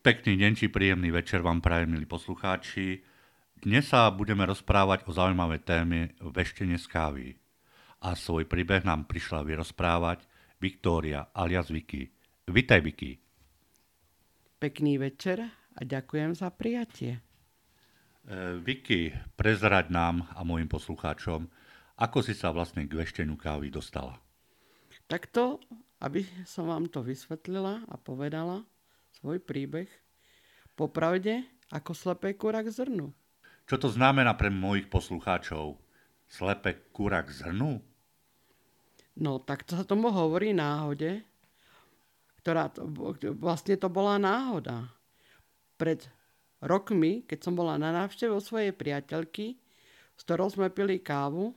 Pekný deň či príjemný večer vám prajem, milí poslucháči. Dnes sa budeme rozprávať o zaujímavej téme veštenie z kávy. A svoj príbeh nám prišla vyrozprávať Viktória alias Vicky. Vitaj, Vicky. Pekný večer a ďakujem za prijatie. E, Vicky, prezrať nám a mojim poslucháčom, ako si sa vlastne k vešteniu kávy dostala. Takto, aby som vám to vysvetlila a povedala, svoj príbeh, popravde ako slepé kura k zrnu. Čo to znamená pre mojich poslucháčov? Slepé kura k zrnu? No, tak to sa tomu hovorí náhode, ktorá to, vlastne to bola náhoda. Pred rokmi, keď som bola na návšteve svojej priateľky, s ktorou sme pili kávu,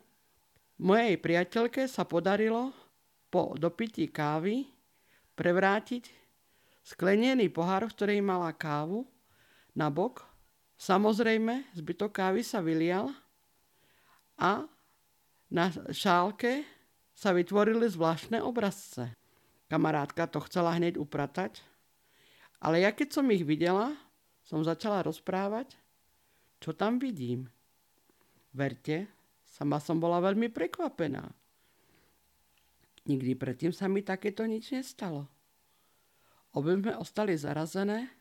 mojej priateľke sa podarilo po dopití kávy prevrátiť sklenený pohár, v ktorej mala kávu, na bok. Samozrejme, zbytok kávy sa vylial a na šálke sa vytvorili zvláštne obrazce. Kamarátka to chcela hneď upratať, ale ja keď som ich videla, som začala rozprávať, čo tam vidím. Verte, sama som bola veľmi prekvapená. Nikdy predtým sa mi takéto nič nestalo. Obe sme ostali zarazené.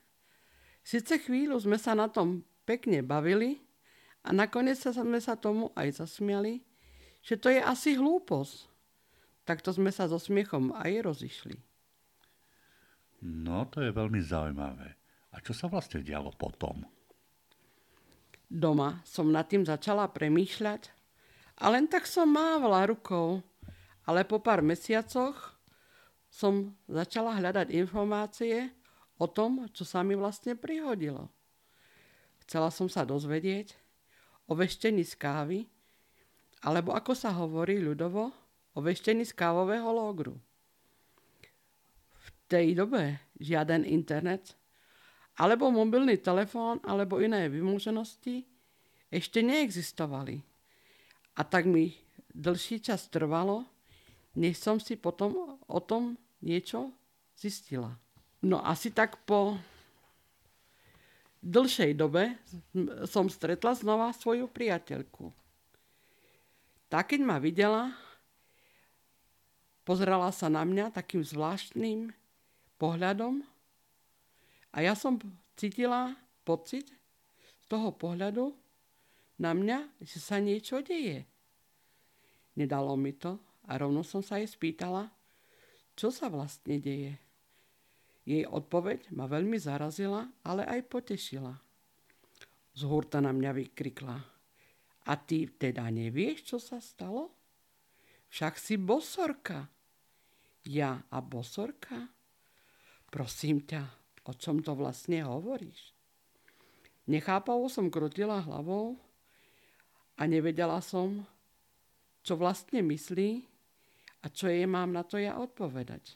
Sice chvíľu sme sa na tom pekne bavili a nakoniec sme sa tomu aj zasmiali, že to je asi hlúposť. Takto sme sa so smiechom aj rozišli. No, to je veľmi zaujímavé. A čo sa vlastne dialo potom? Doma som nad tým začala premýšľať a len tak som mávala rukou, ale po pár mesiacoch som začala hľadať informácie o tom, čo sa mi vlastne prihodilo. Chcela som sa dozvedieť o veštení z kávy, alebo ako sa hovorí ľudovo, o veštení z kávového logru. V tej dobe žiaden internet, alebo mobilný telefón, alebo iné vymôženosti ešte neexistovali. A tak mi dlhší čas trvalo, než som si potom o tom niečo zistila. No asi tak po dlhšej dobe som stretla znova svoju priateľku. Tá, keď ma videla, pozrela sa na mňa takým zvláštnym pohľadom a ja som cítila pocit z toho pohľadu na mňa, že sa niečo deje. Nedalo mi to a rovno som sa jej spýtala, čo sa vlastne deje. Jej odpoveď ma veľmi zarazila, ale aj potešila. Z hurta na mňa vykrikla. A ty teda nevieš, čo sa stalo? Však si bosorka. Ja a bosorka? Prosím ťa, o čom to vlastne hovoríš? Nechápavo som krutila hlavou a nevedela som, čo vlastne myslí a čo jej mám na to ja odpovedať?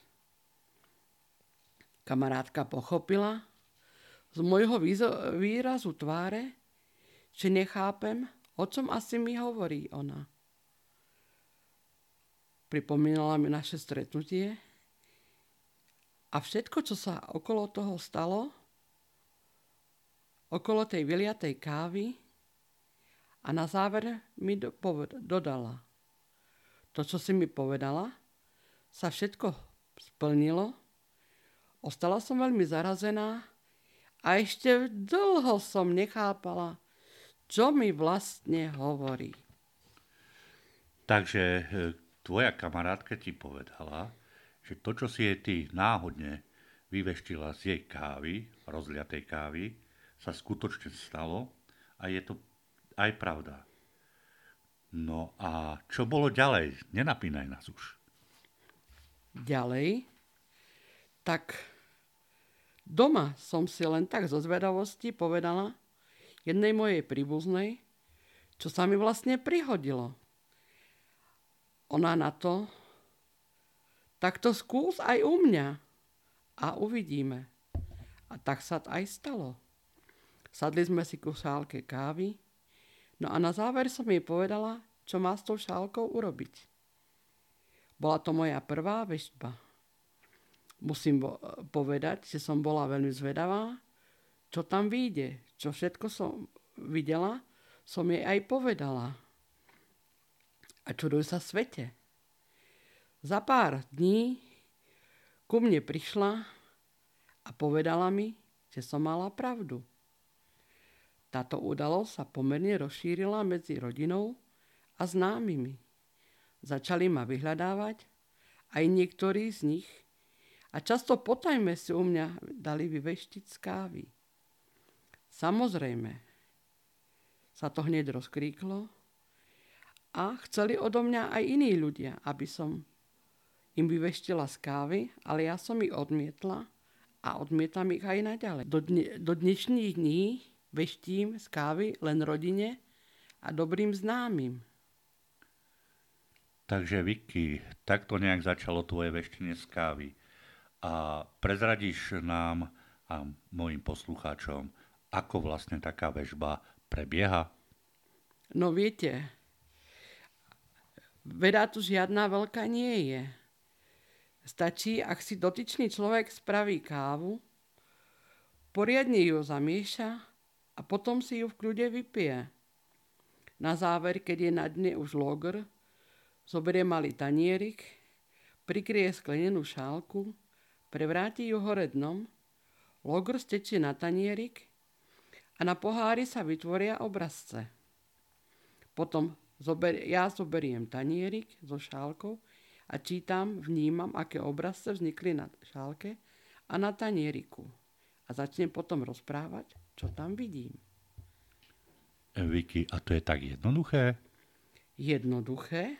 Kamarátka pochopila z môjho výrazu tváre, že nechápem, o čom asi mi hovorí ona. Pripomínala mi naše stretnutie a všetko, čo sa okolo toho stalo, okolo tej vyliatej kávy a na záver mi do, dodala – to, čo si mi povedala, sa všetko splnilo. Ostala som veľmi zarazená a ešte dlho som nechápala, čo mi vlastne hovorí. Takže e, tvoja kamarátka ti povedala, že to, čo si jej ty náhodne vyveštila z jej kávy, rozliatej kávy, sa skutočne stalo a je to aj pravda. No a čo bolo ďalej? Nenapínaj nás už. Ďalej? Tak doma som si len tak zo zvedavosti povedala jednej mojej príbuznej, čo sa mi vlastne prihodilo. Ona na to, tak to skús aj u mňa a uvidíme. A tak sa aj stalo. Sadli sme si ku šálke kávy, No a na záver som jej povedala, čo má s tou šálkou urobiť. Bola to moja prvá veštba. Musím povedať, že som bola veľmi zvedavá, čo tam vyjde. Čo všetko som videla, som jej aj povedala. A čuduj sa svete. Za pár dní ku mne prišla a povedala mi, že som mala pravdu. Táto udalosť sa pomerne rozšírila medzi rodinou a známymi. Začali ma vyhľadávať aj niektorí z nich a často potajme si u mňa dali vyveštiť z kávy. Samozrejme, sa to hneď rozkríklo a chceli odo mňa aj iní ľudia, aby som im vyveštila z kávy, ale ja som ich odmietla a odmietam ich aj naďalej. Do, dne, do dnešných dní veštím z kávy len rodine a dobrým známym. Takže Vicky, takto nejak začalo tvoje veštenie z kávy. A prezradíš nám a mojim poslucháčom, ako vlastne taká väžba prebieha? No viete, veda tu žiadna veľká nie je. Stačí, ak si dotyčný človek spraví kávu, poriadne ju zamieša a potom si ju v kľude vypije. Na záver, keď je na dne už loger, zoberie malý tanierik, prikrie sklenenú šálku, prevráti ju hore dnom, loger stečie na tanierik a na pohári sa vytvoria obrazce. Potom zober, ja zoberiem tanierik so šálkou a čítam, vnímam, aké obrazce vznikli na šálke a na tanieriku. A začnem potom rozprávať, čo tam vidím. Vicky, a to je tak jednoduché? Jednoduché?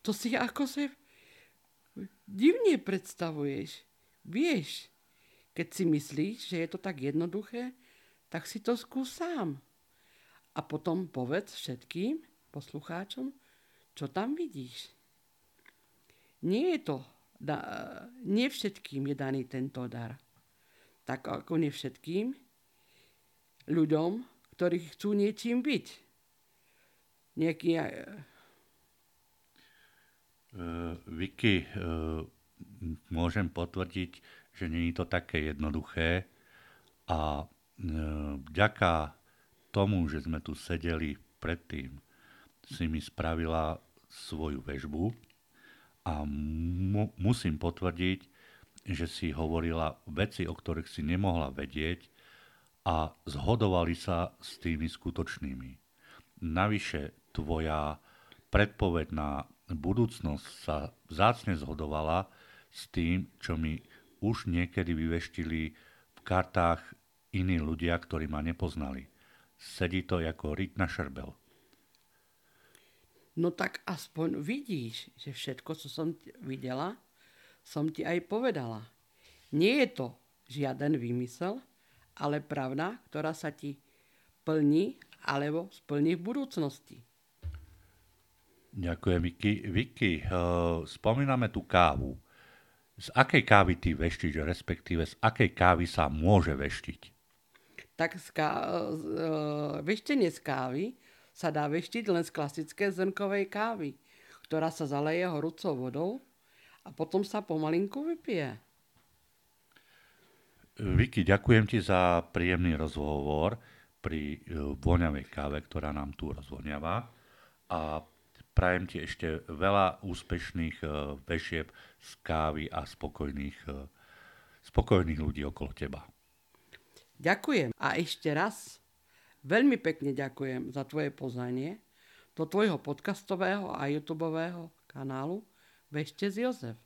To si ako sa divne predstavuješ. Vieš, keď si myslíš, že je to tak jednoduché, tak si to skús sám. A potom povedz všetkým poslucháčom, čo tam vidíš. Nie je to, da, nie všetkým je daný tento dar. Tak ako nie všetkým ľuďom, ktorí chcú niečím byť. Nejaký, Uh, Vicky, uh, môžem potvrdiť, že nie je to také jednoduché a vďaka tomu, že sme tu sedeli predtým, si mi spravila svoju väžbu a mu, musím potvrdiť, že si hovorila veci, o ktorých si nemohla vedieť a zhodovali sa s tými skutočnými. Navyše tvoja predpoveď na budúcnosť sa vzácne zhodovala s tým, čo mi už niekedy vyveštili v kartách iní ľudia, ktorí ma nepoznali. Sedí to ako ryť na šerbel. No tak aspoň vidíš, že všetko, co som videla, som ti aj povedala. Nie je to žiaden výmysel, ale pravda, ktorá sa ti plní alebo splní v budúcnosti. Ďakujem, Vicky. Vicky, uh, spomíname tú kávu. Z akej kávy ty veštíš, respektíve z akej kávy sa môže veštiť? Tak z ká- uh, veštenie z kávy sa dá veštiť len z klasické zrnkovej kávy, ktorá sa zaleje horúcou vodou a potom sa pomalinku vypije. Vicky, ďakujem ti za príjemný rozhovor pri voňavej káve, ktorá nám tu rozvoniava. A Prajem ti ešte veľa úspešných uh, vešieb z kávy a spokojných, uh, spokojných ľudí okolo teba. Ďakujem. A ešte raz veľmi pekne ďakujem za tvoje poznanie do tvojho podcastového a youtubového kanálu Vešte z Jozef.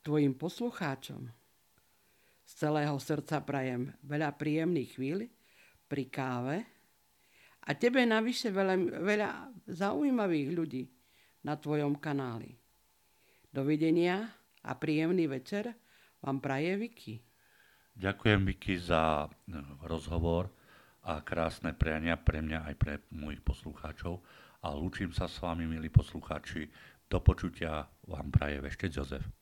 Tvojim poslucháčom z celého srdca prajem veľa príjemných chvíľ pri káve a tebe navyše veľa, veľa zaujímavých ľudí na tvojom kanáli. Dovidenia a príjemný večer vám praje Vicky. Ďakujem Vicky za eh, rozhovor a krásne priania pre mňa aj pre mojich poslucháčov a lúčim sa s vami, milí poslucháči. Do počutia vám praje Veštec Jozef.